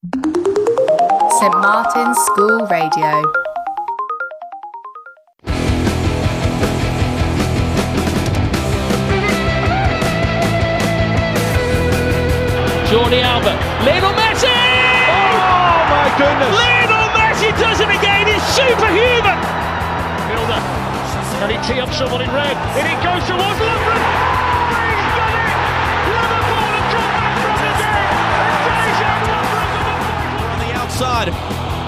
St Martin's School Radio. Jordi Alba, Lionel Messi! Oh my goodness! Lionel Messi does it again. He's superhuman. Milner, can he tee up someone in red? And it goes towards Lovren. Lovren On the outside,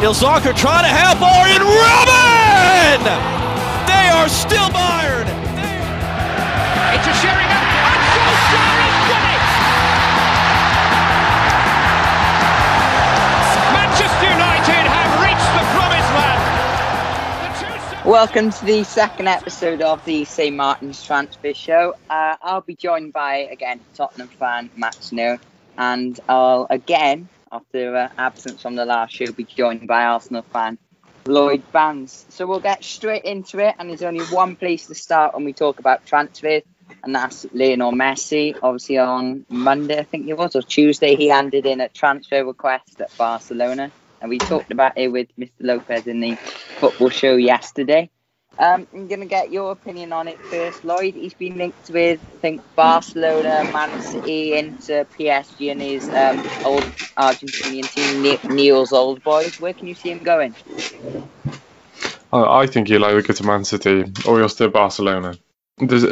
Ilzarker trying to help Orion Robin! They are still Bayern! It's a Sheringham. And Solskjaer's done it! Manchester United have reached the promised land. The Welcome to the second episode of the St Martin's Transfer Show. Uh, I'll be joined by, again, Tottenham fan Max Noone, and I'll, again, after uh, absence from the last show, be joined by Arsenal fan Lloyd Vance. So we'll get straight into it, and there's only one place to start when we talk about transfers, and that's Lionel Messi. Obviously, on Monday, I think it was, or Tuesday, he handed in a transfer request at Barcelona, and we talked about it with Mr. Lopez in the football show yesterday. Um, I'm going to get your opinion on it first, Lloyd. He's been linked with, I think, Barcelona, Man City, into PSG, and his um, old Argentinian team, Ne- Newell's old boys. Where can you see him going? I I think he'll either go to Man City or he'll stay at Barcelona. There's,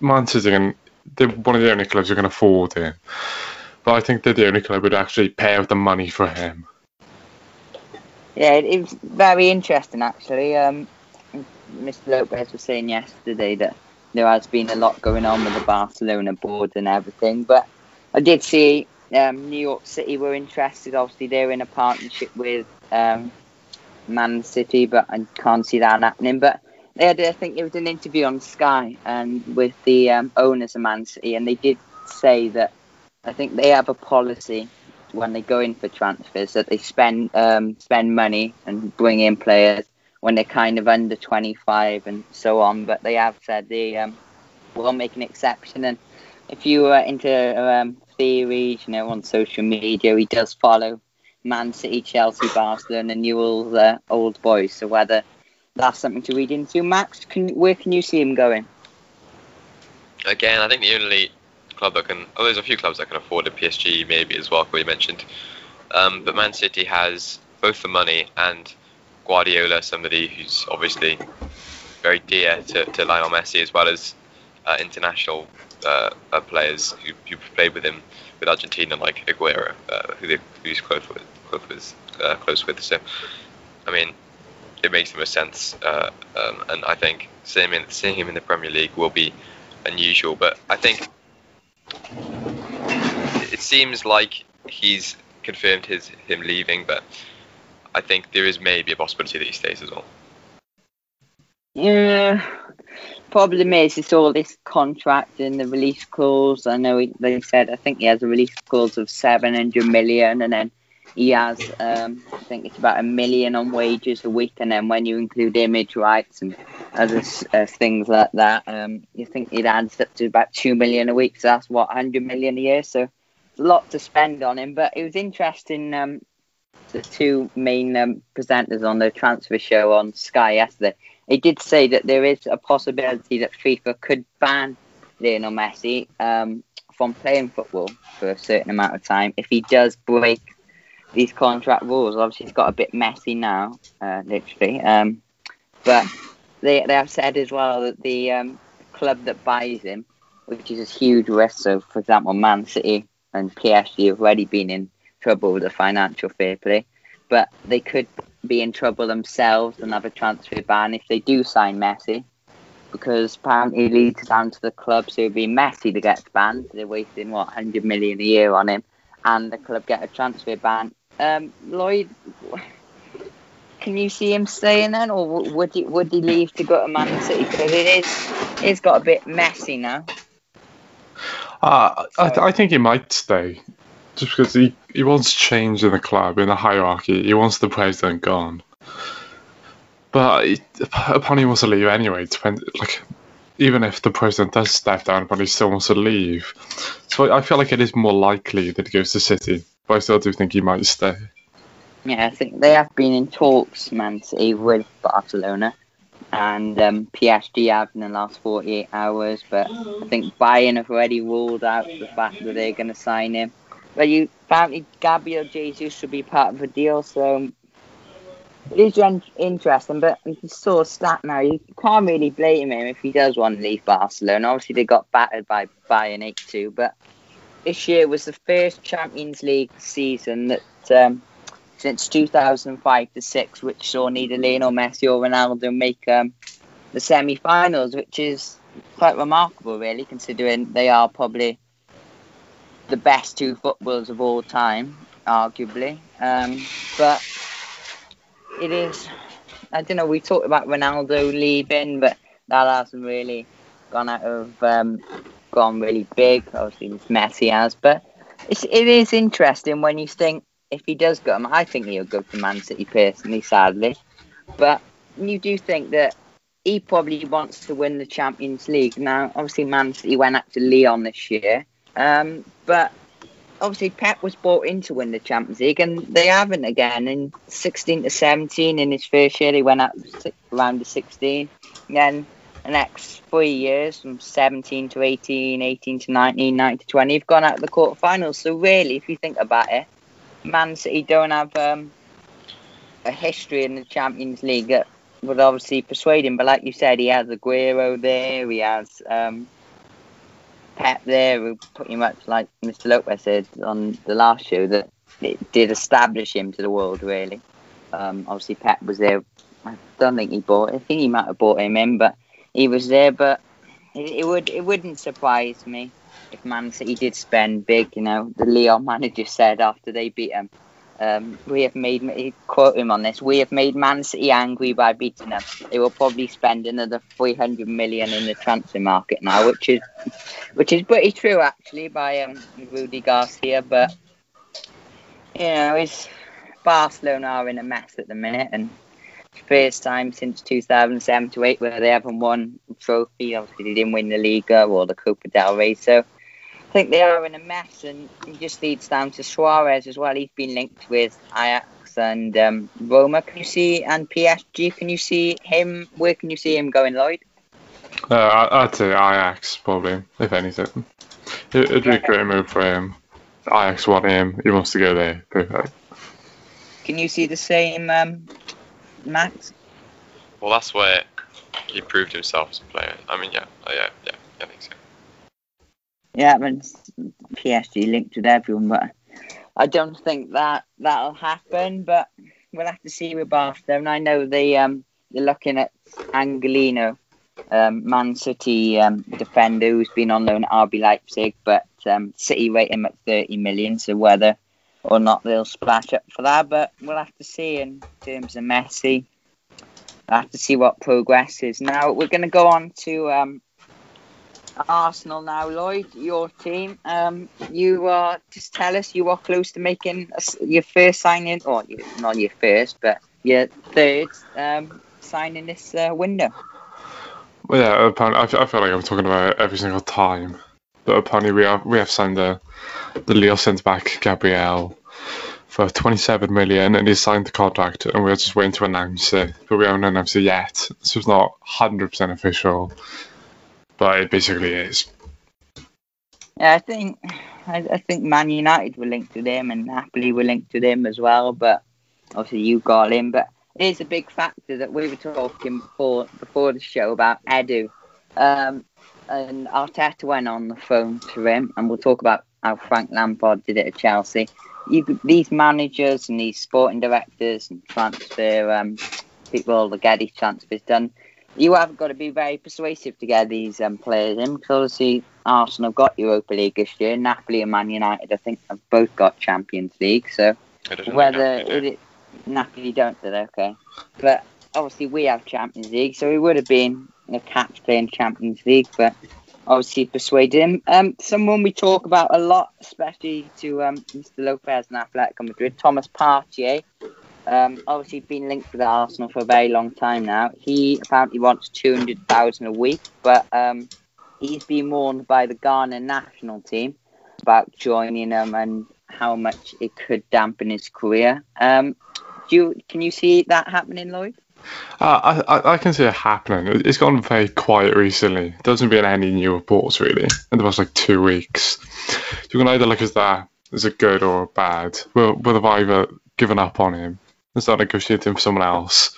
Man City, and they're one of the only clubs who can afford him. But I think they're the only club who'd actually pay out the money for him. Yeah, it, it was very interesting, actually. Um, Mr. Lopez was saying yesterday that there has been a lot going on with the Barcelona board and everything, but I did see um, New York City were interested. Obviously, they're in a partnership with um, Man City, but I can't see that happening. But they had, I think it was an interview on Sky and with the um, owners of Man City, and they did say that I think they have a policy when they go in for transfers that they spend um, spend money and bring in players when they're kind of under 25 and so on. But they have said they um, will make an exception. And if you are into um, theories, you know, on social media, he does follow Man City, Chelsea, Barcelona, Newell's uh, old boys. So whether that's something to read into, Max, can, where can you see him going? Again, I think the only club that can, oh, there's a few clubs that can afford a PSG maybe as well, we mentioned. Um, but Man City has both the money and Guardiola, somebody who's obviously very dear to, to Lionel Messi, as well as uh, international uh, uh, players who, who played with him with Argentina, like Aguero, uh, who they, who's close with, close with, uh, close with. So, I mean, it makes the most sense, um, and I think seeing him, in, seeing him in the Premier League will be unusual. But I think it seems like he's confirmed his him leaving, but I think there is maybe a possibility that he stays as well. Yeah. Problem is, it's all this contract and the release clause. I know he, they said, I think he has a release clause of 700 million, and then he has, um, I think it's about a million on wages a week, and then when you include image rights and other uh, things like that, um, you think it adds up to about 2 million a week. So that's what, 100 million a year. So a lot to spend on him. But it was interesting. Um, the two main um, presenters on the transfer show on Sky yesterday, they did say that there is a possibility that FIFA could ban Lionel Messi um, from playing football for a certain amount of time if he does break these contract rules. Obviously, it's got a bit messy now, uh, literally. Um, but they they have said as well that the um, club that buys him, which is a huge risk. So, for example, Man City and PSG have already been in trouble with the financial fair play, but they could be in trouble themselves and have a transfer ban if they do sign Messi, because apparently it leads down to the club, so it'd be Messi that gets banned. They're wasting what 100 million a year on him, and the club get a transfer ban. Um, Lloyd, can you see him staying then, or would he would he leave to go to Man City? Because it is it's got a bit messy now. Uh, I, I think he might stay, just because he, he wants change in the club, in the hierarchy. He wants the president gone. But he, wants to leave anyway, depend, like even if the president does step down, he still wants to leave. So I, I feel like it is more likely that he goes to City but I still do think he might stay. Yeah, I think they have been in talks, Man City, with Barcelona and um, PSG have in the last 48 hours. But I think Bayern have already ruled out the fact that they're going to sign him. But you apparently Gabriel Jesus should be part of the deal, so it is interesting. But you saw stat now. You can't really blame him if he does want to leave Barcelona. Obviously, they got battered by Bayern 8-2, but this year was the first Champions League season that. Um, since 2005 to 6, which saw neither Lionel Messi or Ronaldo make um, the semi finals, which is quite remarkable, really, considering they are probably the best two footballers of all time, arguably. Um, but it is, I don't know, we talked about Ronaldo leaving, but that hasn't really gone out of, um, gone really big. Obviously, Messi has, but it's, it is interesting when you think if he does go, I think he'll go to Man City personally, sadly. But you do think that he probably wants to win the Champions League. Now, obviously, Man City went up to Lyon this year. Um, but obviously, Pep was bought in to win the Champions League, and they haven't again. In 16 to 17, in his first year, he went up around to 16. then the next three years, from 17 to 18, 18 to 19, 19 to 20, have gone out of the quarterfinals. So, really, if you think about it, Man City don't have um, a history in the Champions League that would obviously persuade him. But like you said, he has Aguero there, he has um, Pep there, pretty much, like Mr. Lopez said on the last show, that it did establish him to the world, really. Um, obviously, Pep was there. I don't think he bought. I think he might have bought him in, but he was there. But it, it would it wouldn't surprise me if Man City did spend big, you know, the Lyon manager said after they beat him, um, we have made, quote him on this, we have made Man City angry by beating them. They will probably spend another 300 million in the transfer market now, which is which is pretty true actually by um, Rudy Garcia. But, you know, it's Barcelona are in a mess at the minute and first time since 2007 to 8 where they haven't won a trophy. Obviously, they didn't win the Liga or the Copa del Rey. So I think they are in a mess, and it just leads down to Suarez as well. He's been linked with Ajax and um, Roma. Can you see and PSG? Can you see him? Where can you see him going, Lloyd? Uh, I'd say Ajax probably, if anything. It, would be a great move for him. Ajax want him. He wants to go there. Perfect. Can you see the same, um, Max? Well, that's where he proved himself as a player. I mean, yeah, uh, yeah, yeah, I think so. Yeah, I mean, PSG linked with everyone, but I don't think that that'll happen. But we'll have to see with Barcelona. I know they um they're looking at Angelino, um, Man City um, defender who's been on loan at RB Leipzig, but um, City rate him at 30 million. So whether or not they'll splash up for that, but we'll have to see in terms of Messi. We'll have to see what progress is. Now we're going to go on to um, Arsenal now, Lloyd, your team. Um, you uh, just tell us you are close to making a, your first signing, or not your first, but your third um, signing this uh, window. Well, yeah, apparently, I, I feel like I'm talking about it every single time. But apparently, we have we have signed the the Lille centre back Gabriel for 27 million, and he's signed the contract, and we're just waiting to announce it. But we haven't announced it yet, so it's not 100% official but it basically is. Yeah, I think I, I, think Man United were linked to them, and Napoli were linked to them as well. But obviously, you got him. But it is a big factor that we were talking before before the show about Edu, um, and Arteta went on the phone to him, and we'll talk about how Frank Lampard did it at Chelsea. You, these managers and these sporting directors and transfer um, people the get these transfers done you have got to be very persuasive to get these um, players in because obviously Arsenal got Europa League this year. Napoli and Man United, I think, have both got Champions League. So whether it, it, Napoli don't, do they? Okay, but obviously we have Champions League, so we would have been a catch playing Champions League, but obviously persuaded him. Um, someone we talk about a lot, especially to um, Mr. Lopez and Atletico Madrid, Thomas Partey. Um, obviously, been linked with Arsenal for a very long time now. He apparently wants two hundred thousand a week, but um, he's been warned by the Ghana national team about joining them, and how much it could dampen his career. Um, do you can you see that happening, Lloyd? Uh, I, I can see it happening. It's gone very quiet recently. There hasn't been any new reports really in the past like two weeks. You can either look at that as a good or a bad. We'll, we'll have either given up on him and start negotiating for someone else,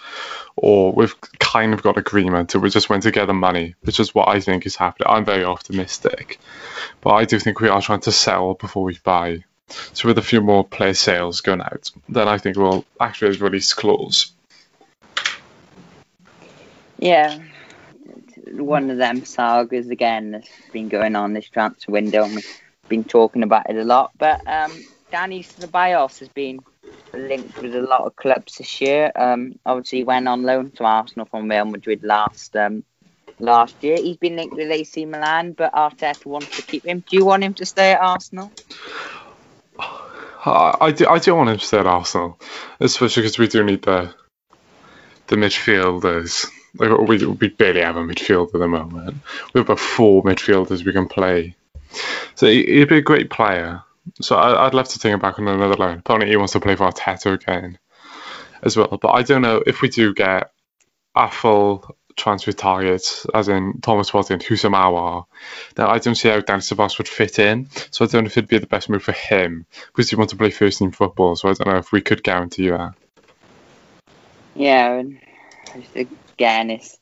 or we've kind of got agreement and we just went to get the money, which is what I think is happening. I'm very optimistic, but I do think we are trying to sell before we buy. So with a few more player sales going out, then I think we'll actually release clause. Yeah, one of them sagas again that's been going on this transfer window, and we've been talking about it a lot. But um, Dani Ceballos has been linked with a lot of clubs this year. Um, obviously, he went on loan to Arsenal from Real Madrid last um, last year. He's been linked with AC Milan, but Arteta wants to keep him. Do you want him to stay at Arsenal? I, do. I do want him to stay at Arsenal, especially because we do need the the midfielders. Like we we barely have a midfield at the moment. We have about four midfielders we can play. So he, he'd be a great player. So I, would love to take him back on another loan. Apparently he wants to play for Arteta again as well. But I don't know if we do get a full transfer target, as in Thomas Partey and Aouar, then I don't see how Dan Ceballos would fit in. So I don't know if it'd be the best move for him because he wants to play first team football. So I don't know if we could guarantee that. Yeah, and again, it's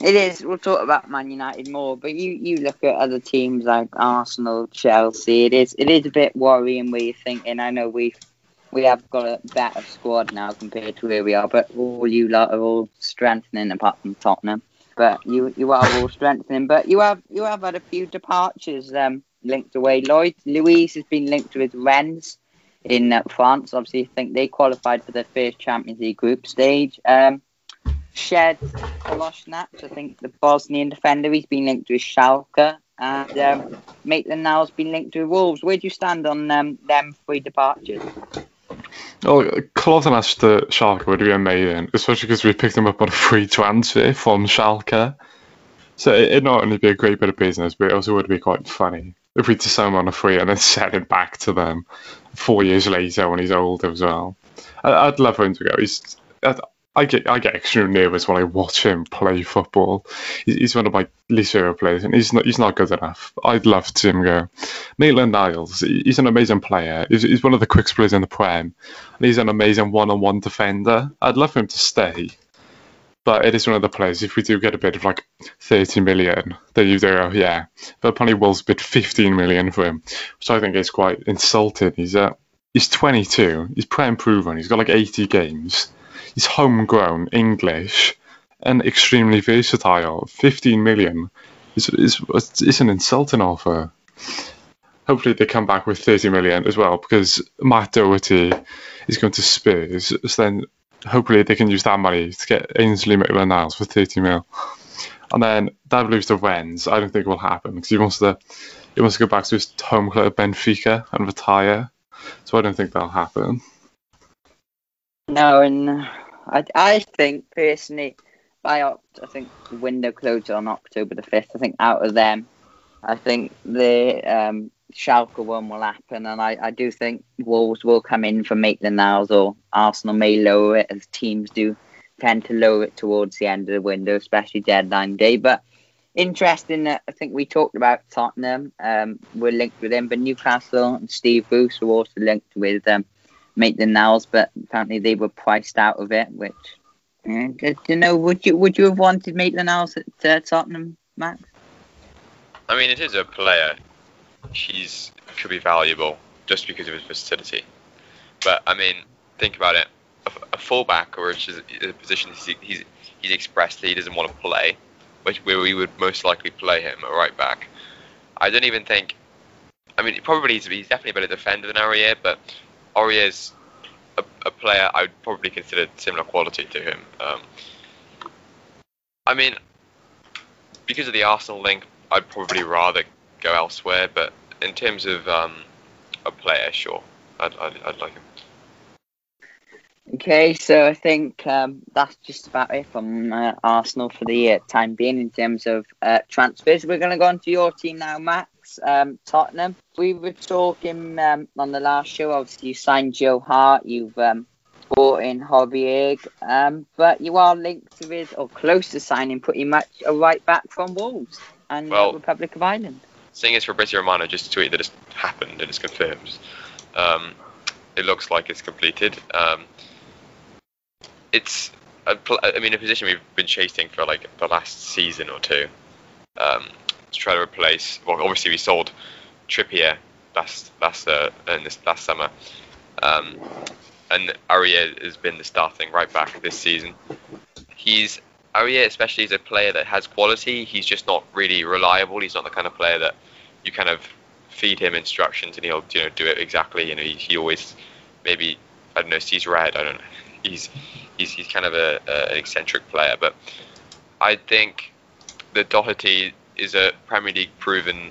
it is. We'll talk about Man United more, but you, you look at other teams like Arsenal, Chelsea. It is it is a bit worrying where you're thinking. I know we we have got a better squad now compared to where we are, but all you lot are all strengthening apart from Tottenham. But you you are all strengthening. But you have you have had a few departures um, linked away. Lloyd Luiz has been linked with Rennes in uh, France. Obviously, I think they qualified for the first Champions League group stage. Um, Sead Kolasinac, I think the Bosnian defender, he's been linked with Schalke. And um, Maitland Niles been linked with Wolves. Where do you stand on um, them three departures? Well, Kolasinac to Schalke would be amazing, especially because we picked him up on a free transfer from Schalke. So it'd not only be a great bit of business, but it also would be quite funny if we just sell him on a free and then sell him back to them four years later when he's older as well. I'd love for him to go. He's, I get I get extremely nervous when I watch him play football. He's one of my least favorite players, and he's not he's not good enough. I'd love to see him go. Maitland Niles, he's an amazing player. He's, he's one of the quickest players in the Prem, and he's an amazing one-on-one defender. I'd love for him to stay, but it is one of the players. If we do get a bid of like 30 million, then you go, yeah. But apparently Wolves bid 15 million for him, which I think is quite insulting. He's uh, he's 22. He's Prem proven. He's got like 80 games He's homegrown, English, and extremely versatile. 15 million is, is, is an insulting offer. Hopefully they come back with 30 million as well because Matt Doherty is going to Spurs. So then hopefully they can use that money to get Ainsley Maitland-Niles for 30 mil. And then that moves to Rennes. I don't think it will happen because he wants to he wants to go back to his home club Benfica and retire. So I don't think that'll happen. No, and I, I think personally, I opt. I think the window closes on October the fifth. I think out of them, I think the um, Schalke one will happen, and I, I do think Wolves will come in for Maitland Niles, or Arsenal may lower it as teams do tend to lower it towards the end of the window, especially deadline day. But interesting I think we talked about Tottenham. Um, we're linked with them, but Newcastle and Steve Bruce were also linked with um, Maitland Niles, but apparently they were priced out of it. Which, yeah, you know, would you would you have wanted Maitland Niles at uh, Tottenham, Max? I mean, it is a player. He's could be valuable just because of his versatility. But I mean, think about it. A, a fullback, or which is a position he's, he's he's expressed that he doesn't want to play, which where we would most likely play him a right back. I don't even think. I mean, probably he's, he's definitely a better defender than Aurier, but Aurier's a, a player I would probably consider similar quality to him. Um, I mean, because of the Arsenal link, I'd probably rather go elsewhere. But in terms of um, a player, sure, I'd, I'd, I'd like him. Okay, so I think um, that's just about it from uh, Arsenal for the uh, time being in terms of uh, transfers. We're going to go on to your team now, Max. Um, Tottenham. We were talking um, on the last show. Obviously, you signed Joe Hart. You've um, brought in Højbjerg, um, but you are linked with or close to signing pretty much a right back from Wolves and Well- the Republic of Ireland. Seeing as Fabrizio Romano just tweeted that it's happened and it's confirmed, um, it looks like it's completed. It's, a pl- I mean, a position we've been chasing for like the last season or two um, to try to replace. Well, obviously we sold Trippier last last uh, in this last summer, um, and Aurier has been the starting right back this season. He's Aurier, especially as a player that has quality, he's just not really reliable. He's not the kind of player that you kind of feed him instructions and he'll you know do it exactly. You know, he, he always maybe I don't know sees red. I don't know. He's he's he's kind of a, a, an eccentric player, but I think that Doherty is a Premier League proven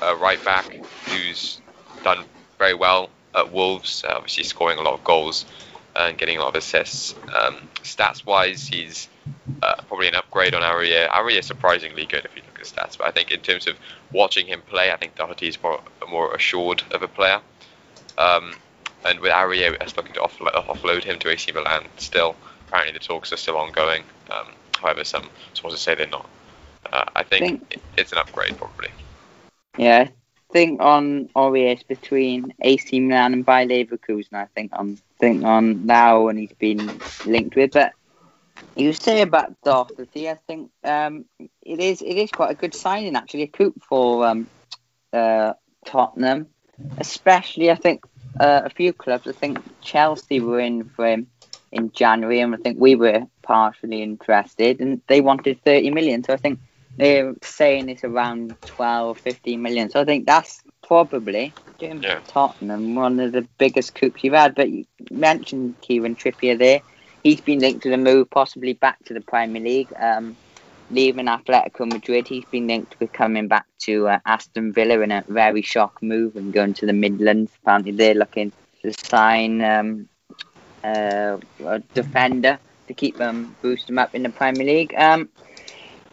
uh, right back who's done very well at Wolves. Uh, obviously, scoring a lot of goals and getting a lot of assists. Um, stats wise, he's uh, probably an upgrade on Aurier. Aurier is surprisingly good if you look at stats, but I think in terms of watching him play, I think Doherty is more, more assured of a player. Um, and with Aurier, us looking to offload, offload him to AC Milan still. Apparently, the talks are still ongoing. Um, however, some sources say they're not. Uh, I think Think- it's an upgrade, probably. Yeah, I think on Aurier between AC Milan and Bayer Leverkusen. I think on think on now and he's been linked with. But you say about Doherty, I think um, it is it is quite a good signing actually. A coup for um, uh, Tottenham, especially I think uh, a few clubs. I think Chelsea were in for him in January, and I think we were partially interested, and they wanted 30 million. So I think they're saying it's around 12, 15 million. So I think that's probably getting Yeah. Tottenham one of the biggest coups you've had. But you mentioned Kieran Trippier there. He's been linked to the move, possibly back to the Premier League. Um, leaving Atletico Madrid, he's been linked with coming back to uh, Aston Villa in a very shock move and going to the Midlands. Apparently, they're looking to sign um, uh, a defender to keep them boost them up in the Premier League. Um,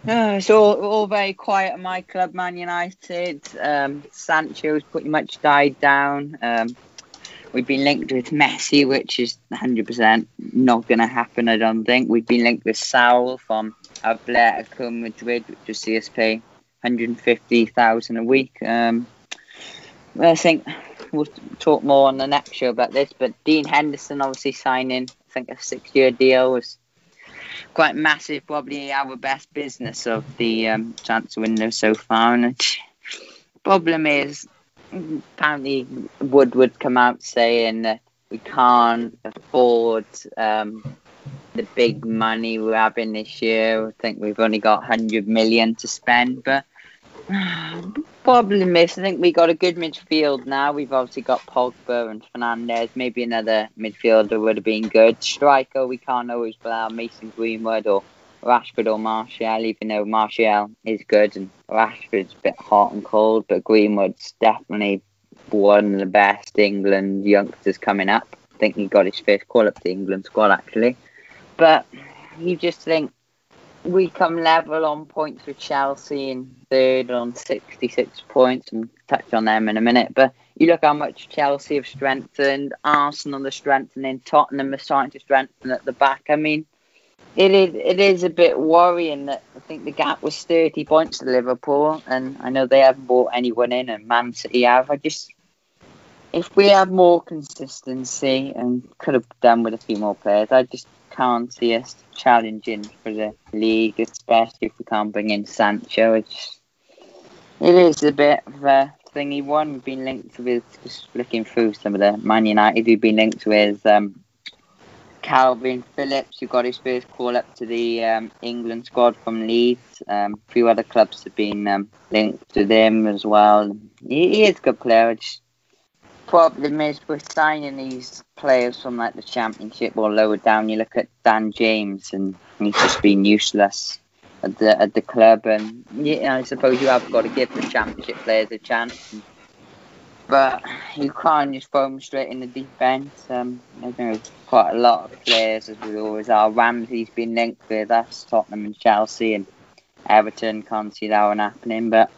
uh, it's all, all very quiet at my club, Man United. Um, Sancho's pretty much died down. Um, we've been linked with Messi, which is 100% not going to happen, I don't think. We've been linked with Saul from Atletico Madrid, which is CSP, 150,000 a week. Um, I think we'll talk more on the next show about this, but Dean Henderson obviously signing, I think, a six year deal was quite massive, probably our best business of the um, transfer window so far. And the problem is, apparently, Woodward come out saying that we can't afford um, the big money we're having this year. I think we've only got 100 million to spend, but problem is, I think we got a good midfield now. We've obviously got Pogba and Fernandes. Maybe another midfielder would have been good. Striker, we can't always allow Mason Greenwood or Rashford or Martial, even though Martial is good and Rashford's a bit hot and cold, but Greenwood's definitely one of the best England youngsters coming up. I think he got his first call up to the England squad actually. But you just think we come level on points with Chelsea in third on 66 points, and touch on them in a minute. But you look how much Chelsea have strengthened, Arsenal are strengthening, Tottenham are starting to strengthen at the back. I mean, it is it is a bit worrying that I think the gap was 30 points to Liverpool, and I know they haven't brought anyone in, and Man City have. I just if we have more consistency and could have done with a few more players, I just can't see us challenging for the league, especially if we can't bring in Sancho. It's it is a bit of a thingy one. We've been linked with just looking through some of the Man United. We've been linked with um, Kalvin Phillips, who got his first call up to the um, England squad from Leeds. Um, a few other clubs have been um, linked to them as well. He, he is a good player. Problem is we're signing these players from like the championship or lower down. You look at Dan James and he's just been useless at the at the club. And yeah, I suppose you have got to give the championship players a chance. But you can't just throw them straight in the defence. Um, I know quite a lot of players, as we always are. Ramsey's been linked with us, Tottenham and Chelsea, and Everton can't see that one happening. But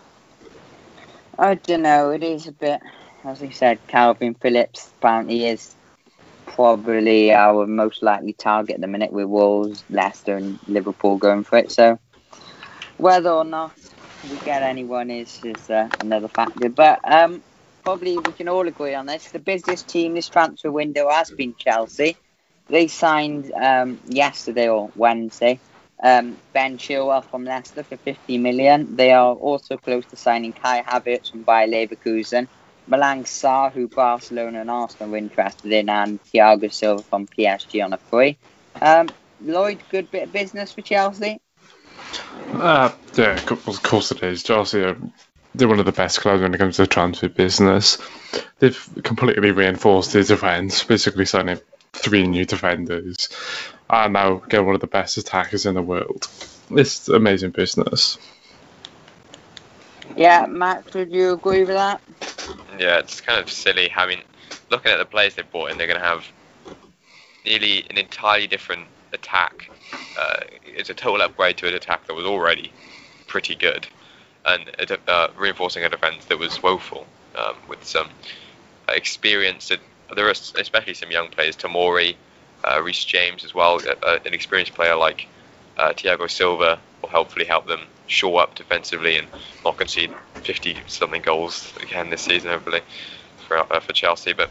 I don't know. It is a bit, as we said, Kalvin Phillips apparently is probably our most likely target at the minute with Wolves, Leicester, and Liverpool going for it. So whether or not we get anyone is is uh, another factor. But um, probably we can all agree on this. The busiest team this transfer window has been Chelsea. They signed um, yesterday or Wednesday um, Ben Chilwell from Leicester for 50 million. They are also close to signing Kai Havertz from Bayer Leverkusen. Malang Sarr, who Barcelona and Arsenal were interested in, and Thiago Silva from PSG on a free. Um, Lloyd, good bit of business for Chelsea. Uh, yeah, of course it is. Chelsea are they're one of the best clubs when it comes to transfer business. They've completely reinforced their defence, basically signing three new defenders, and now get one of the best attackers in the world. It's amazing business. Yeah, Max, would you agree with that? Yeah, it's kind of silly. I mean, looking at the players they've bought in, they're going to have nearly an entirely different attack. Uh, it's a total upgrade to an attack that was already pretty good, and uh, reinforcing a defence that was woeful um, with some experience. There are especially some young players, Tomori, uh, Reece James as well, uh, an experienced player like uh, Thiago Silva hopefully help them shore up defensively and not concede 50 something goals again this season, hopefully for uh, for Chelsea. But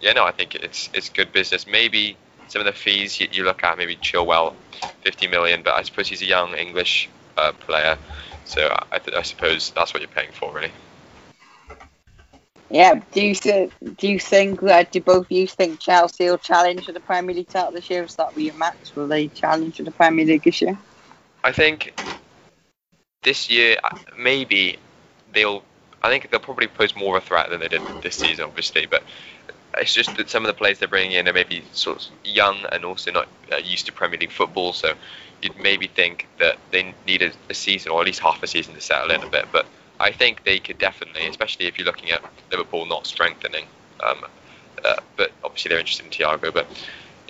yeah, no, I think it's it's good business. Maybe some of the fees you, you look at, maybe Chilwell, 50 million, but I suppose he's a young English uh, player, so I, th- I suppose that's what you're paying for, really. Yeah, do you th- do you think that do both of you think Chelsea will challenge for the Premier League title this year? Start with your Max. Will they challenge for the Premier League this year? I think this year uh, maybe they'll. I think they'll probably pose more of a threat than they did this season, obviously. But it's just that some of the players they're bringing in are maybe sort of young and also not uh, used to Premier League football. So you'd maybe think that they need a, a season or at least half a season to settle in a bit. But I think they could definitely, especially if you're looking at Liverpool not strengthening. Um, uh, but obviously they're interested in Thiago. But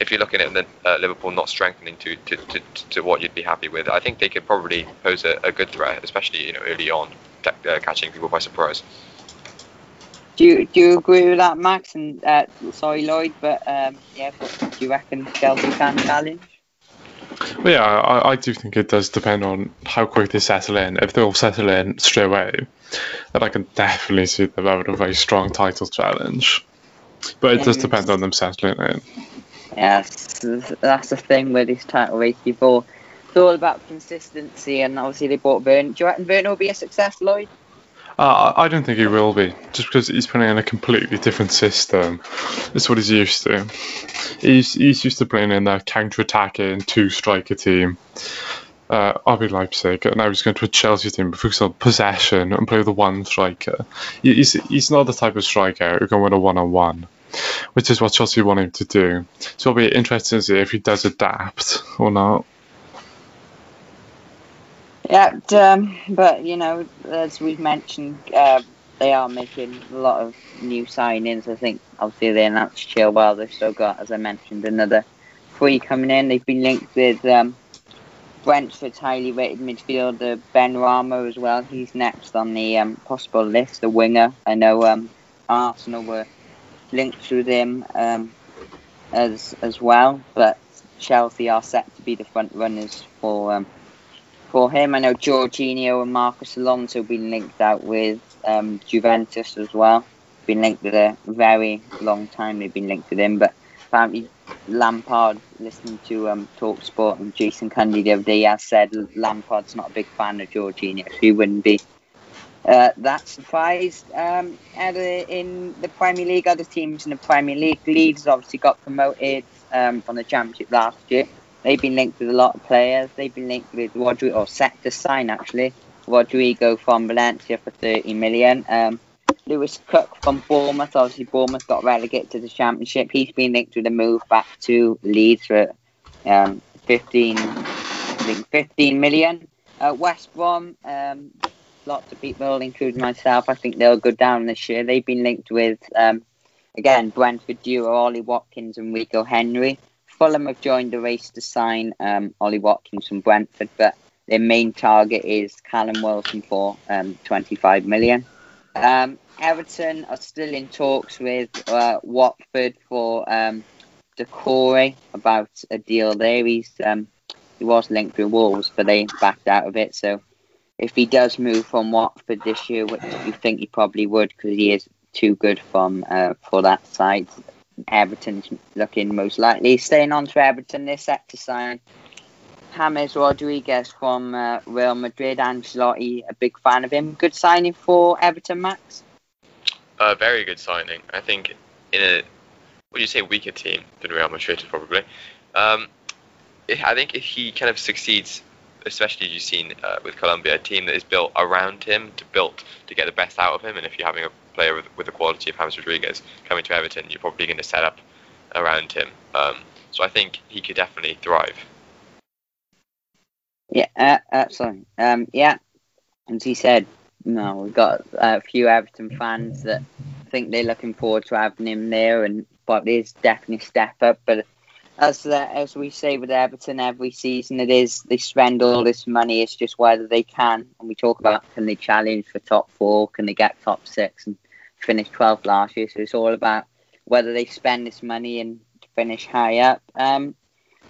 if you're looking at the, uh, Liverpool not strengthening to, to, to, to, what you'd be happy with, I think they could probably pose a, a good threat, especially you know early on, uh, catching people by surprise. Do you, do you agree with that, Max? And uh, sorry, Lloyd, but um, yeah, do you reckon Chelsea can challenge? Well, yeah, I, I do think it does depend on how quick they settle in. If they all settle in straight away, then I can definitely see them having a very strong title challenge. But it does depend on them settling in. Yes, that's the thing with this title race before. It's all about consistency, and obviously they bought Burn. Do you reckon Burn will be a success, Lloyd? Uh, I don't think he will be, just because he's playing in a completely different system. It's what he's used to. He's he's used to playing in a counter-attacking two-striker team. Uh, RB Leipzig, and now he's going to a Chelsea team, focus on possession and play with a one striker. He's he's not the type of striker who can win a one-on-one, which is what Chelsea want him to do. So it'll be interesting to see if he does adapt or not. Yeah, um, but you know, as we've mentioned, uh, they are making a lot of new signings. I think obviously they announced Chilwell. They've still got, as I mentioned, another three coming in. They've been linked with um, Brentford's highly rated midfielder Benrahma as well. He's next on the um, possible list, the winger. I know um, Arsenal were linked with him um, as as well, but Chelsea are set to be the front runners for um, for him. I know Jorginho and Marcos Alonso been linked out with um, Juventus as well. Been linked with a very long time. They've been linked with him, but apparently Lampard, listening to um, Talk Sport and Jason Cundy the other day, has said Lampard's not a big fan of Jorginho, he wouldn't be uh, that surprised. Um, in the Premier League, other teams in the Premier League, Leeds obviously got promoted um, from the Championship last year. They've been linked with a lot of players. They've been linked with Rodrigo, or set to sign actually, Rodrigo from Valencia for 30 million. Um, Lewis Cook from Bournemouth, obviously Bournemouth got relegated to the Championship. He's been linked with a move back to Leeds for um, 15, I think 15 million. Uh, West Brom, um, lots of people, including myself, I think they'll go down this year. They've been linked with, um, again, Brentford duo Ollie Watkins and Rico Henry. Fulham have joined the race to sign um, Ollie Watkins from Brentford, but their main target is Callum Wilson for um, 25 million. Um, Everton are still in talks with uh, Watford for um, Doucouré about a deal there. He's um, he was linked with Wolves, but they backed out of it. So if he does move from Watford this year, which you think he probably would, because he is too good from uh, for that side, Everton's looking most likely. Staying on to Everton, they're set to sign James Rodriguez from uh, Real Madrid. Ancelotti, a big fan of him. Good signing for Everton, Max. A very good signing. I think in a would you say weaker team than Real Madrid probably. Um, I think if he kind of succeeds, especially you've seen uh, with Colombia, a team that is built around him to built to get the best out of him, and if you're having a player with, with the quality of James Rodriguez coming to Everton, you're probably going to set up around him. Um, so I think he could definitely thrive. Yeah, uh, absolutely. Um, yeah, as he said, no, we've got a few Everton fans that think they're looking forward to having him there, and but there's definitely a step up. But as as we say with Everton every season, it is they spend all this money. It's just whether they can, and we talk about can they challenge for top four, can they get top six, and finish 12th last year. So it's all about whether they spend this money and finish high up. Um,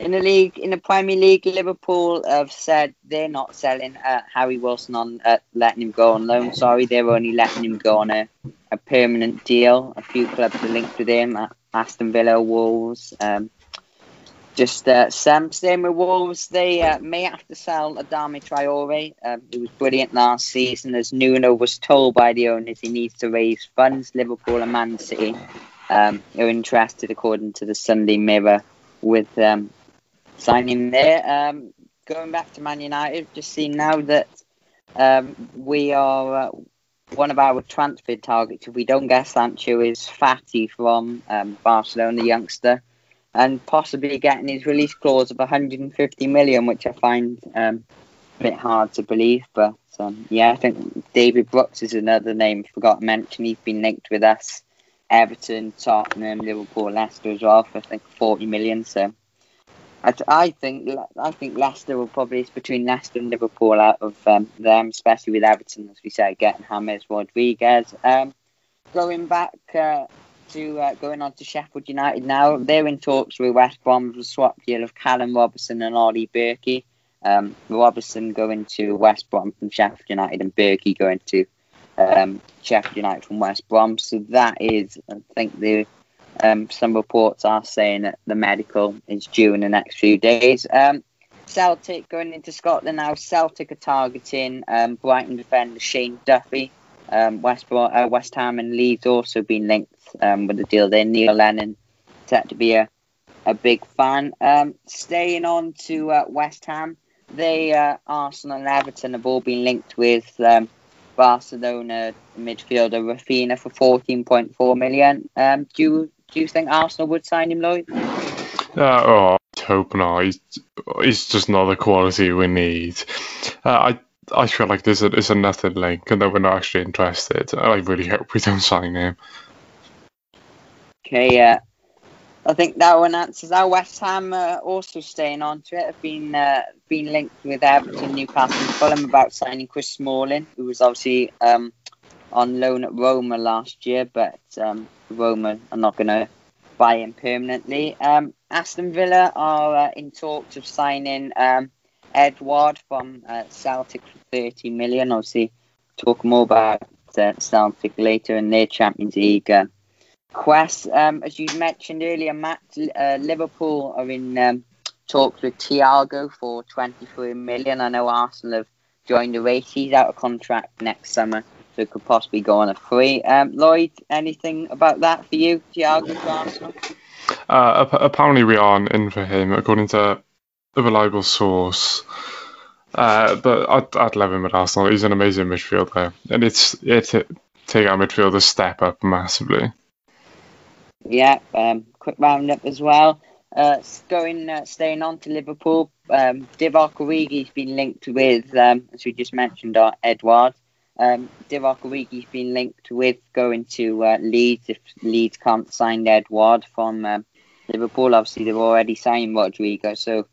in the league, in the Premier League, Liverpool have said they're not selling uh, Harry Wilson on uh, letting him go on loan. Sorry, they're only letting him go on a, a permanent deal. A few clubs are linked with him: uh, Aston Villa, Wolves. Um, just uh, Sam, staying with Wolves, they uh, may have to sell Adama Traore. Um, he was brilliant last season. As Nuno was told by the owners, he needs to raise funds. Liverpool and Man City um, are interested, according to the Sunday Mirror, with um, signing there. Um, going back to Man United, just seen now that um, we are uh, one of our transfer targets. If we don't get Sancho, is Fati from um, Barcelona, the youngster, and possibly getting his release clause of 150 million, which I find um, a bit hard to believe. But um, yeah, I think David Brooks is another name. I forgot to mention he's been linked with us. Everton, Tottenham, Liverpool, Leicester as well for I think 40 million. So I, think I think Leicester will probably it's between Leicester and Liverpool out of um, them, especially with Everton, as we said, getting James Rodriguez. Um, going back uh, to uh, going on to Sheffield United now, they're in talks with West Brom for a swap deal of Callum Robinson and Ollie Burkey. Um, Robertson going to West Brom from Sheffield United and Burkey going to um, Sheffield United from West Brom. So that is, I think, the um, some reports are saying that the medical is due in the next few days. Um, Celtic going into Scotland now. Celtic are targeting um, Brighton defender Shane Duffy. Um, West, uh, West Ham and Leeds also been linked um, with the deal there. Neil Lennon set to be a, a big fan. Um, staying on to uh, West Ham, they uh, Arsenal and Everton have all been linked with um, Barcelona midfielder Rafinha for 14.4 million. Um, do you do you think Arsenal would sign him, Lloyd? Uh, oh, I hope not. He's, he's just not the quality we need. Uh, I I feel like there's a, there's link and that we're not actually interested. I really hope we don't sign him. Okay, yeah. I think that one answers our West Ham uh, also staying on to it. Have been uh, been linked with Everton, Newcastle, and Fulham about signing Chris Smalling, who was obviously um, on loan at Roma last year, but um, Roma are not going to buy him permanently. Um, Aston Villa are uh, in talks of signing um, Edouard from uh, Celtic for 30 million. Obviously, talk more about uh, Celtic later in their Champions League uh, quest. Um, as you mentioned earlier, Matt, uh, Liverpool are in um, talks with Thiago for 23 million. I know Arsenal have joined the race. He's out of contract next summer so could possibly go on a free. Um, Lloyd, anything about that for you, Thiago Arsenal? Uh, apparently, we aren't in for him, according to a reliable source. Uh, but I'd, I'd love him at Arsenal. He's an amazing midfielder, and it's it take our midfield a step up massively. Yeah, um, quick roundup as well. Uh, going uh, staying on to Liverpool, um, Divock Origi's been linked with, um, as we just mentioned, our Edouard. Um, Divock Origi's been linked with going to uh, Leeds if Leeds can't sign Edward from um, Liverpool. Obviously, they've already signed Rodrigo, so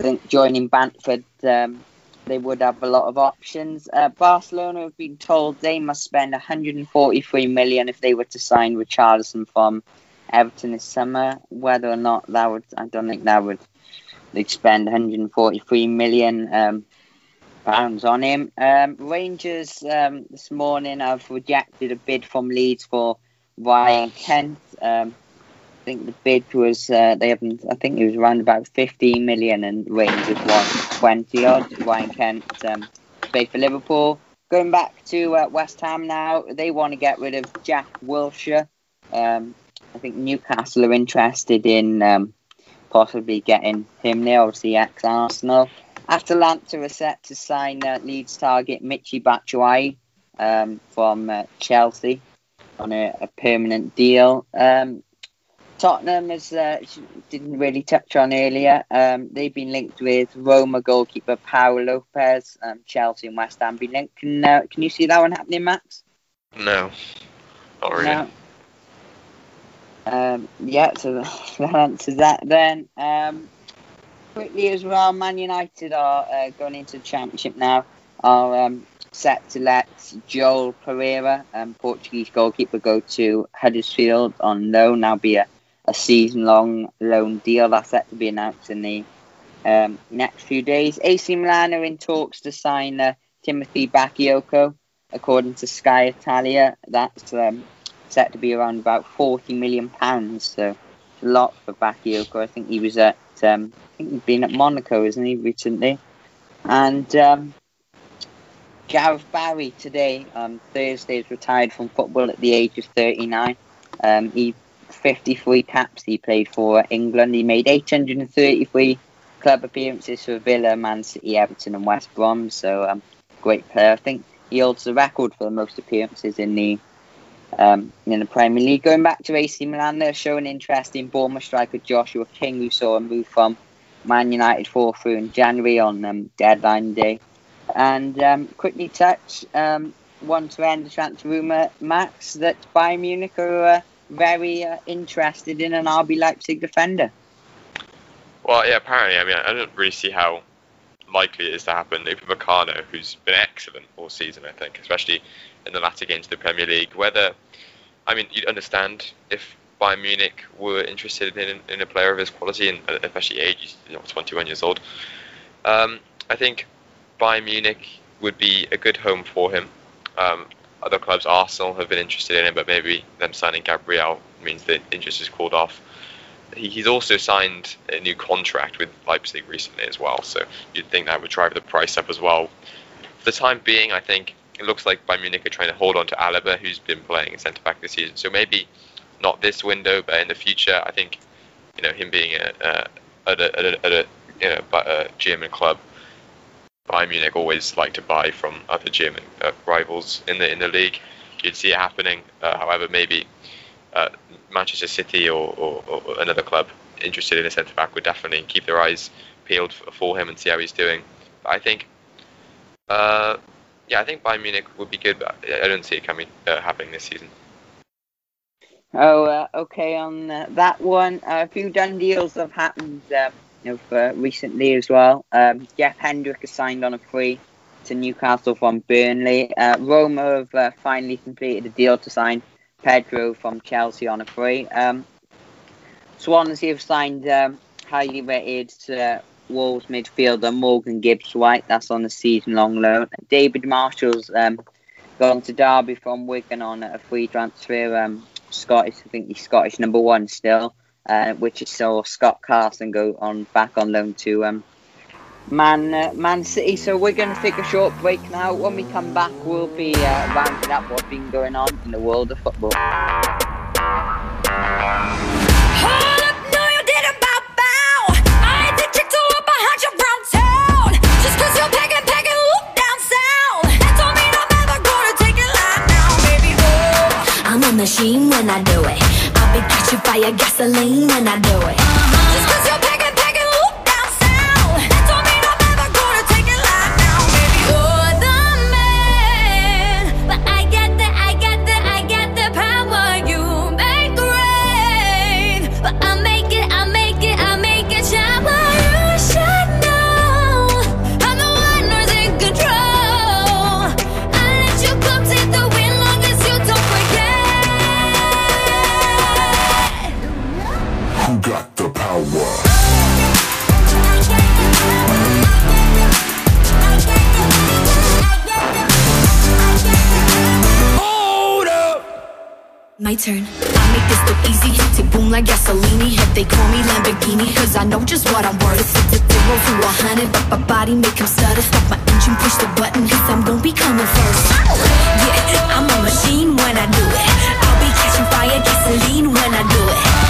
I think joining Bamford, um, they would have a lot of options. Uh, Barcelona have been told they must spend 143 million if they were to sign Richarlison from Everton this summer. Whether or not that would, I don't think that would. They'd spend 143 million um, pounds on him. Um, Rangers um, this morning have rejected a bid from Leeds for Ryan Kent. I think the bid was uh, they haven't. I think it was around about 15 million, and Rangers want 20 odd. Ryan Kent um, played for Liverpool. Going back to uh, West Ham now, they want to get rid of Jack Wilshere. Um, I think Newcastle are interested in um, possibly getting him there. Obviously, ex Arsenal. Atalanta are set to sign uh, Leeds target Michy Batshuayi um, from uh, Chelsea on a, a, permanent deal. Um, Tottenham, as uh, didn't really touch on earlier, um, they've been linked with Roma goalkeeper Pau Lopez. Um, Chelsea and West Ham been linked. Can, uh, can you see that one happening, Max? No, not really. No. Um, yeah, so that answers that then. Um, quickly as well, Man United are uh, going into the Championship now. Are um, set to let Joel Pereira, um, Portuguese goalkeeper, go to Huddersfield on loan. Now be a, a season-long loan deal that's set to be announced in the um, next few days. AC Milan are in talks to sign uh, Timothy Bakayoko, according to Sky Italia. That's um, set to be around about 40 million pounds. So a lot for Bakayoko. I think he was at um, I think he's been at Monaco, isn't he, recently? And um, Gareth Barry today, um, Thursday, is retired from football at the age of 39. Um, he 53 caps he played for England. He made 833 club appearances for Villa, Man City, Everton, and West Brom. So um, great player. I think he holds the record for the most appearances in the um, in the Premier League. Going back to AC Milan, they're showing interest in Bournemouth striker Joshua King, who saw a move from Man United 4 through in January on um, deadline day. And um, quickly touch, um, one to end the transfer rumour, Max, that Bayern Munich are uh, very uh, interested in an RB Leipzig defender. Well, yeah, apparently. I mean, I don't really see how likely it is to happen. Upamecano, who's been excellent all season, I think, especially in the latter games of the Premier League. Whether, I mean, you'd understand if Bayern Munich were interested in, in a player of his quality and especially age, he's you know, 21 years old. Um, I think Bayern Munich would be a good home for him. Um, other clubs, Arsenal, have been interested in him, but maybe them signing Gabriel means that interest is called off. He, he's also signed a new contract with Leipzig recently as well, so you'd think that would drive the price up as well. For the time being, I think it looks like Bayern Munich are trying to hold on to Alaba, who's been playing centre back this season. So maybe not this window, but in the future, I think you know him being a, a at a, a, a you know a German club, Bayern Munich always like to buy from other German uh, rivals in the in the league. You'd see it happening. Uh, however, maybe uh, Manchester City or, or, or, another club interested in a centre back would definitely keep their eyes peeled for him and see how he's doing. But I think uh, yeah, I think Bayern Munich would be good, but I don't see it coming uh, happening this season. Oh, uh, okay. On that one, a few done deals have happened, know, for recently as well. Um, Jeff Hendrick has signed on a free to Newcastle from Burnley. Uh, Roma have uh, finally completed a deal to sign Pedro from Chelsea on a free. Um, Swansea have signed um, highly rated Wolves midfielder Morgan Gibbs White. That's on a season long loan. David Marshall's um, gone to Derby from Wigan on a free transfer. Um, Scottish, I think he's Scottish number one still, uh, which is saw Scott Carson go on back on loan to um, Man uh, Man City. So we're going to take a short break now. When we come back, we'll be uh, rounding up what's been going on in the world of football. machine when I do it. I'll be catching fire, gasoline when I do it. Turn. I make this look easy, tick boom like gasoline If they call me Lamborghini, cause I know just what I'm worth. Zero to a hundred, but my body make him stutter. Stop my engine, push the button, cause I'm gon' be coming first. Yeah, I'm a machine when I do it. I'll be catching fire, gasoline when I do it.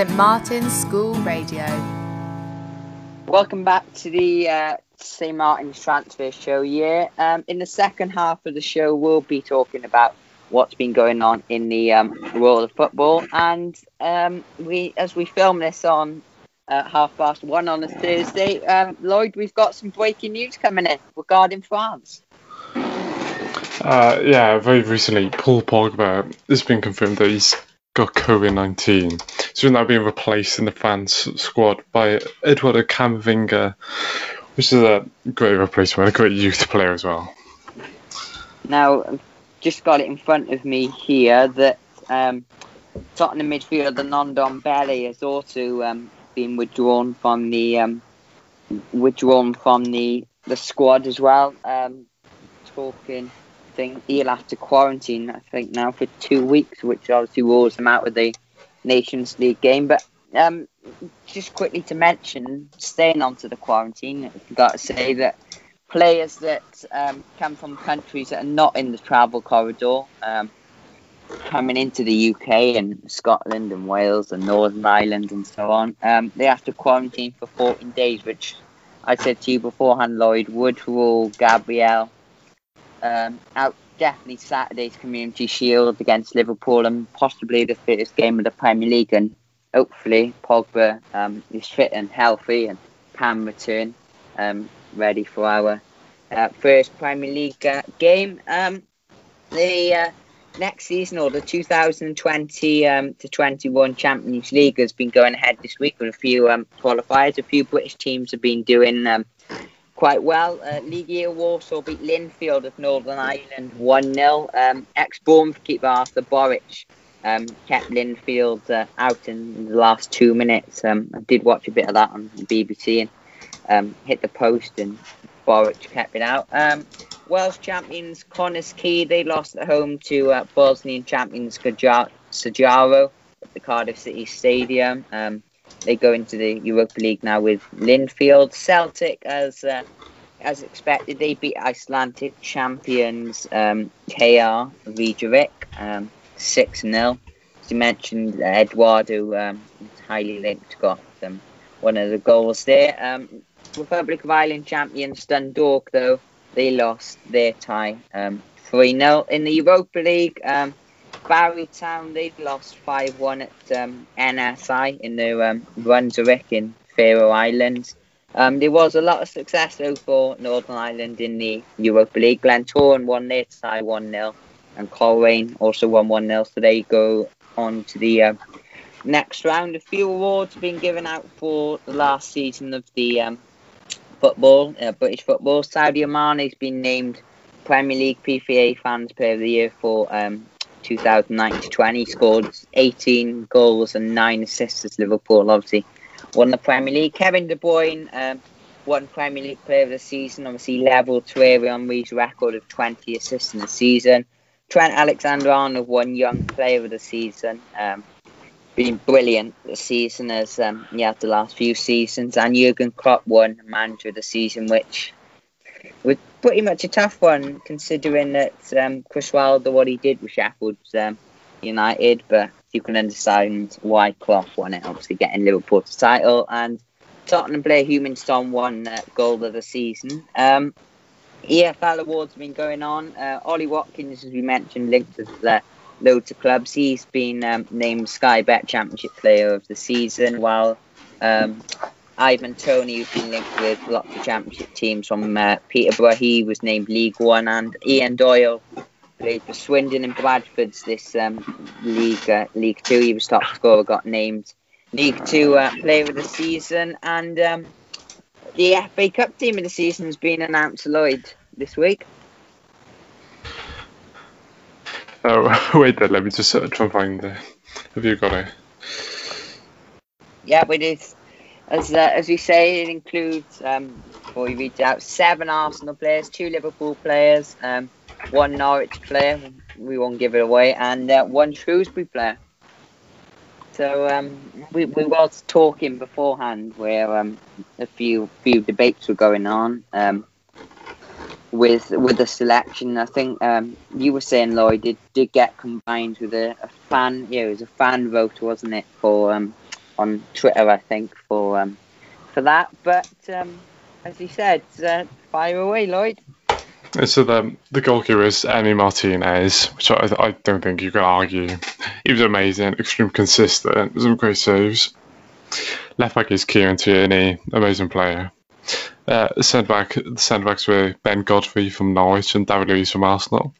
St Martin's School Radio. Welcome back to the uh, St Martin's Transfer Show. Yeah, um, in the second half of the show, we'll be talking about what's been going on in the um, world of football, and um, we, as we film this on uh, half past one on a Thursday, um, Lloyd, we've got some breaking news coming in regarding France. Uh, yeah, very recently, Paul Pogba has been confirmed that he's got COVID 19. So he's now being replaced in the France squad by Eduardo Camavinga, which is a great replacement, a great youth player as well. Now, just got it in front of me here that um, Tottenham midfielder Ndombele has also um, been withdrawn from the um, withdrawn from the, the squad as well. Um, talking, think he'll have to quarantine. I think now for two weeks, which obviously rules him out of the Nations League game. But um, just quickly to mention, staying on to the quarantine, I've got to say that players that um, come from countries that are not in the travel corridor, um, coming into the UK and Scotland and Wales and Northern Ireland and so on, um, they have to quarantine for 14 days, which I said to you beforehand, Lloyd, would rule Gabriel um, out definitely Saturday's Community Shield against Liverpool and possibly the first game of the Premier League. And hopefully Pogba um, is fit and healthy and can return um, ready for our uh, first Premier League uh, game. Um, the uh, next season or the 2020 um, to 21 Champions League has been going ahead this week with a few um, qualifiers. A few British teams have been doing um, quite well. Uh, Legia Warsaw beat Linfield of Northern Ireland 1 0. Um, Ex Bournemouth keeper Arthur Boruc um, kept Linfield uh, out in the last two minutes. Um, I did watch a bit of that on BBC and um, hit the post, and Boruc kept it out. Um, Welsh champions Connah's Quay, they lost at home to uh, Bosnian champions Sarajevo at the Cardiff City Stadium. Um, they go into the Europa League now with Linfield. Celtic, as uh, as expected, they beat Icelandic champions um, KR Reykjavik um, 6 0. As you mentioned, Edouard um, is highly linked, got um, one of the goals there. Um, Republic of Ireland champions Dundalk, though, they lost their tie um, 3 0. In the Europa League, um, Barry Town, they lost 5 1 at um, NSI in the um, Brunswick in Faroe Islands. Um, there was a lot of success though for Northern Ireland in the Europa League. Glentoran won their tie 1 0, and Coleraine also won 1 0. So they go on to the uh, next round. A few awards have been given out for the last season of the um, football, uh, British football. Sadio has been named Premier League PFA Fans Player of the Year for um, 2009 to 20. Scored 18 goals and 9 assists as Liverpool, obviously won the Premier League. Kevin De Bruyne um, won Premier League Player of the Season, obviously level Thierry Henry's record of 20 assists in the season. Trent Alexander-Arnold won Young Player of the Season. Um, been brilliant this season as um, yeah the last few seasons, and Jurgen Klopp won Manager of the Season, which pretty much a tough one considering that um, Chris Wilder what he did with Sheffield um, United, but you can understand why Klopp won it, obviously getting Liverpool the title, and Tottenham player Heung-min Son won uh, goal of the season. Um, EFL awards have been going on. Uh, Ollie Watkins, as we mentioned, linked to the loads of clubs. He's been um, named Sky Bet Championship Player of the Season, while um, Ivan Toney, who's been linked with lots of championship teams from uh, Peterborough, he was named League One, and Eoin Doyle played for Swindon and Bradford's this um, League uh, League Two. He was top scorer, got named League Two uh, Player of the Season, and um, the FA Cup team of the season has been announced, Lloyd, this week. Oh, wait there, let me just try and find the. Have you got it? Yeah, we did. As uh, as we say, it includes um, before we reach out seven Arsenal players, two Liverpool players, um, one Norwich player. We won't give it away, and uh, one Shrewsbury player. So um, we we was talking beforehand where um, a few few debates were going on um, with with the selection. I think um, you were saying Lloyd did did get combined with a, a fan. Yeah, it was a fan vote, wasn't it, for um, on Twitter? I think for um, for that. But um, as you said, uh, fire away, Lloyd. So the the goalkeeper is Emi Martinez, which I, I don't think you can argue. He was amazing, extremely consistent, some great saves. Left back is Kieran Tierney, amazing player. Uh, centre back, the centre backs were Ben Godfrey from Norwich and David Luiz from Arsenal.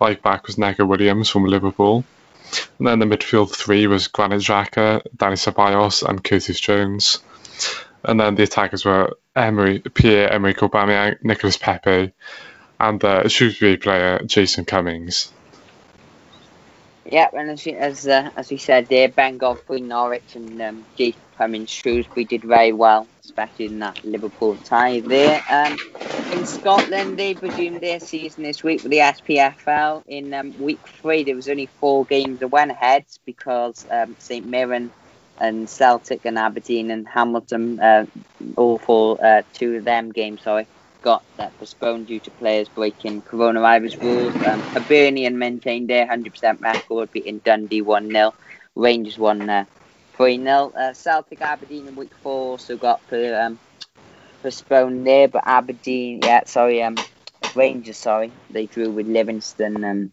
Right back was Neco Williams from Liverpool. And then the midfield three was Granit Xhaka, Dani Ceballos, and Curtis Jones. And then the attackers were Emery, Pierre Emerick Aubameyang, Nicolas Pepe, and uh, Shrewsbury player Jason Cummings. Yeah, and as as uh, as we said there, Ben Godfrey, Norwich, and um, Jason Cummings, Shrewsbury did very well, especially in that Liverpool tie there. Um, in Scotland, they resumed their season this week with the SPFL. In um, week three, there was only four games that went ahead because um, St Mirren and Celtic and Aberdeen and Hamilton, uh, all four, uh, two of them games, sorry, got that postponed due to players breaking coronavirus rules. Um, Hibernian maintained their 100% record, beating Dundee 1 0. Rangers won uh, 3 0. Uh, Celtic Aberdeen in week four also got um, postponed there, but Aberdeen, yeah, sorry, um, Rangers, sorry, they drew with Livingston um,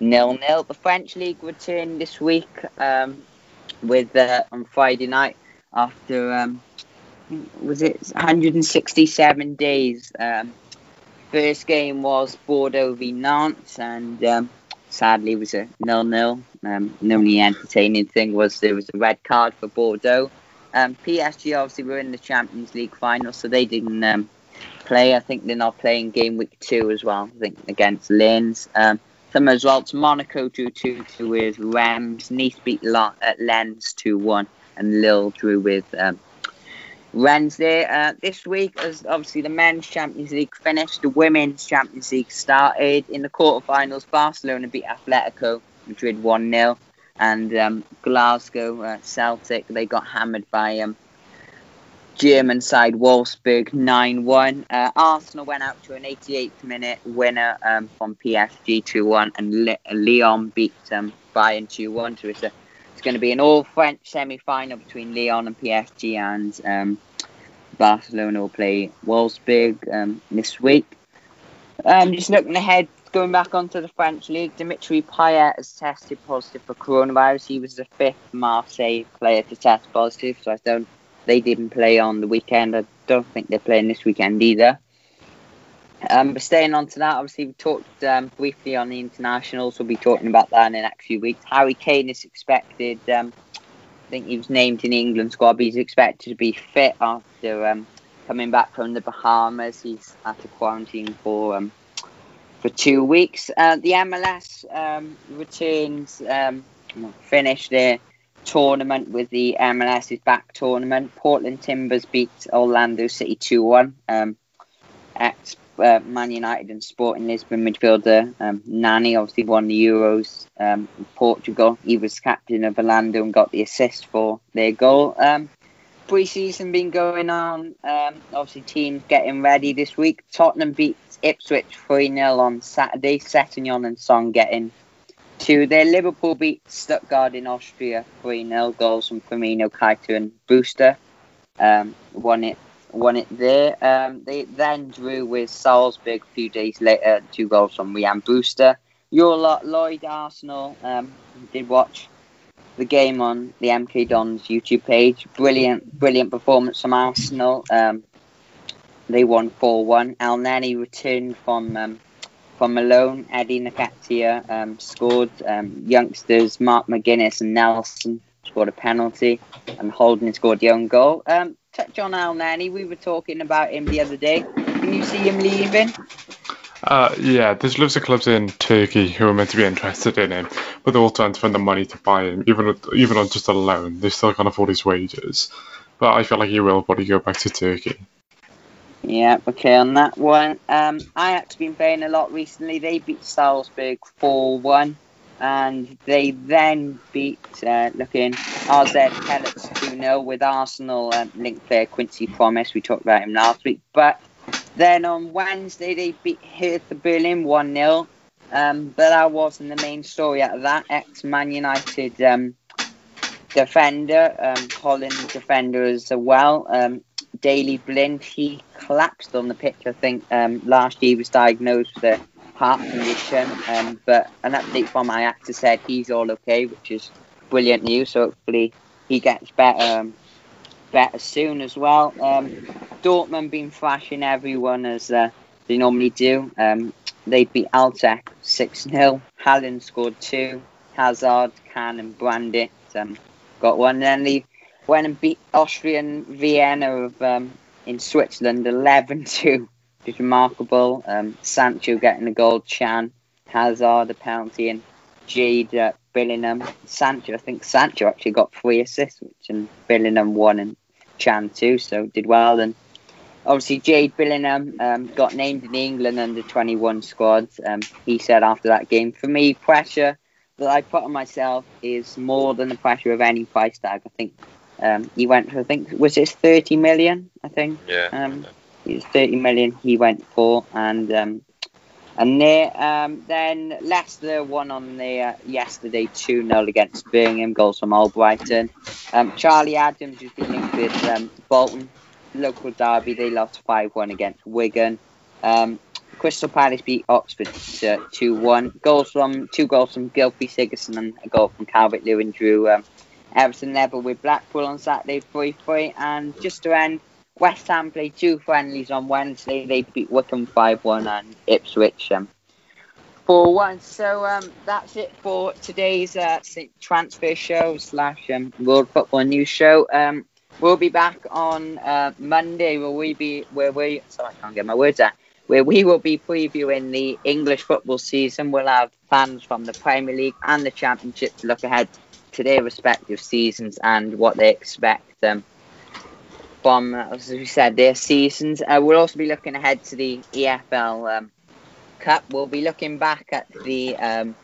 nil nil. The French league returned this week um, with uh, on Friday night after um, was it 167 days. Um, first game was Bordeaux v Nantes, and um, sadly was a nil nil. Um, the only entertaining thing was there was a red card for Bordeaux. Um, PSG obviously were in the Champions League final, so they didn't um, play. I think they're not playing game week two as well. I think against Lens. Um, some results: Monaco drew two two with Reims, Nice beat at Lens two one, and Lille drew with um, Wednesday. Uh, this week, as obviously the men's Champions League finished, the women's Champions League started. In the quarterfinals, Barcelona beat Atletico Madrid 1 0, and um, Glasgow uh, Celtic they got hammered by um, German side Wolfsburg 9 1. Uh, Arsenal went out to an 88th minute winner um, from PSG 2 1, and Le- Lyon beat um, Bayern 2 1. So it's, a, it's going to be an all French semi final between Lyon and PSG, and um, Barcelona will play Wolfsburg um, this week. Um, just looking ahead, going back onto the French league, Dimitri Payet has tested positive for coronavirus. He was the fifth Marseille player to test positive, so I don't they didn't play on the weekend. I don't think they're playing this weekend either. Um, but staying on to that, obviously we talked um, briefly on the internationals. We'll be talking about that in the next few weeks. Harry Kane is expected. Um, I think he was named in the England squad, but he's expected to be fit after um, coming back from the Bahamas. He's had to quarantine for um, for two weeks. Uh, the MLS um, returns finished their tournament with the MLS's back tournament. Portland Timbers beat Orlando City 2 1. Um, ex uh, Man United and Sporting Lisbon midfielder um, Nani obviously won the Euros um, Portugal. He was captain of Orlando and got the assist for their goal. Um, Pre-season been going on. Um, obviously, teams getting ready this week. Tottenham beat Ipswich 3 0 on Saturday. Sessegnon and Son getting two there. Liverpool beat Stuttgart in Austria 3 0. Goals from Firmino, Keita, and Brewster. Um, won it won it there. Um, they then drew with Salzburg a few days later. Two goals from Ryan Brewster. Your lot, Lloyd Arsenal, um, did watch the game on the MK Dons YouTube page. Brilliant, brilliant performance from Arsenal. Um, they won 4 1. Elneny returned from um, from Malone. Eddie Nketiah um, scored. Um, youngsters Mark McGuinness and Nelson scored a penalty, and Holden scored the own goal. Um, touch on Elneny. We were talking about him the other day. Can you see him leaving? Uh, yeah, there's loads of clubs in Turkey who are meant to be interested in him, but they're all trying to find the money to buy him, even even on just a loan. They still can't afford his wages. But I feel like he will probably go back to Turkey. Yeah, okay, on that one. Um, Ajax been playing a lot recently. They beat Salzburg 4 1, and they then beat, uh, looking, RZ Pellets 2 0 with Arsenal um, linked player Quincy Promes. We talked about him last week. But then on Wednesday, they beat Hertha Berlin 1 0. Um, but that wasn't the main story out of that. Ex Man United um, defender, um, defender as well. Um, Daley Blind, he collapsed on the pitch. I think um, last year he was diagnosed with a heart condition, um, but an update from my actor said he's all okay, which is brilliant news. So hopefully he gets better, um, better soon as well. Um, Dortmund been thrashing everyone as uh, they normally do. Um, they beat Altach 6 0. Haaland scored two. Hazard, Can, and Brandt um, got one. And then they went and beat Austrian Vienna of, um, in Switzerland 11 2. Just remarkable. Um, Sancho getting the goal, Chan, Hazard the penalty, and Jude uh, Bellingham. Sancho, I think Sancho actually got three assists, which and Bellingham one and Chan two, so did well. And obviously, Jude Bellingham um, got named in the England under 21 squad. Um, he said after that game, for me, pressure that I put on myself is more than the pressure of any price tag. I think um, he went for, I think, was it 30 million? I think. Yeah. Um, it was 30 million he went for, and um, and there, um, then Leicester won on there yesterday 2 0 against Birmingham, goals from Albrighton. Um, Charlie Adams has been linked with um, Bolton, local derby, they lost 5 1 against Wigan. Um, Crystal Palace beat Oxford two one. Goals from two goals from Gylfi Sigurdsson and a goal from Calvert Lewin drew um, Everton level with Blackpool on Saturday 3 3. And just to end, West Ham played two friendlies on Wednesday. They beat Wycombe 5 1 and Ipswich um, 4 1. So um, that's it for today's uh, transfer show slash um, World Football News show. Um, we'll be back on uh, Monday where we be where we sorry I can't get my words out where we will be previewing the English football season. We'll have fans from the Premier League and the Championship to look ahead to their respective seasons and what they expect um, as we said, their seasons. Uh, we'll also be looking ahead to the EFL um, Cup. We'll be looking back at the um,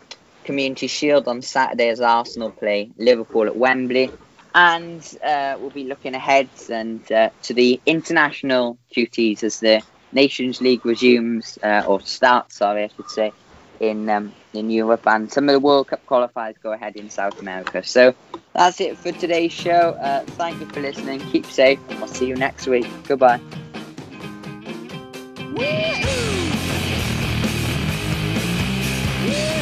Community Shield on Saturday as Arsenal play Liverpool at Wembley. And uh, we'll be looking ahead and uh, to the international duties as the Nations League resumes, uh, or starts, sorry, I should say, in um, in Europe, and some of the World Cup qualifiers go ahead in South America. So that's it for today's show. Uh, thank you for listening. Keep safe. I'll see you next week. Goodbye. I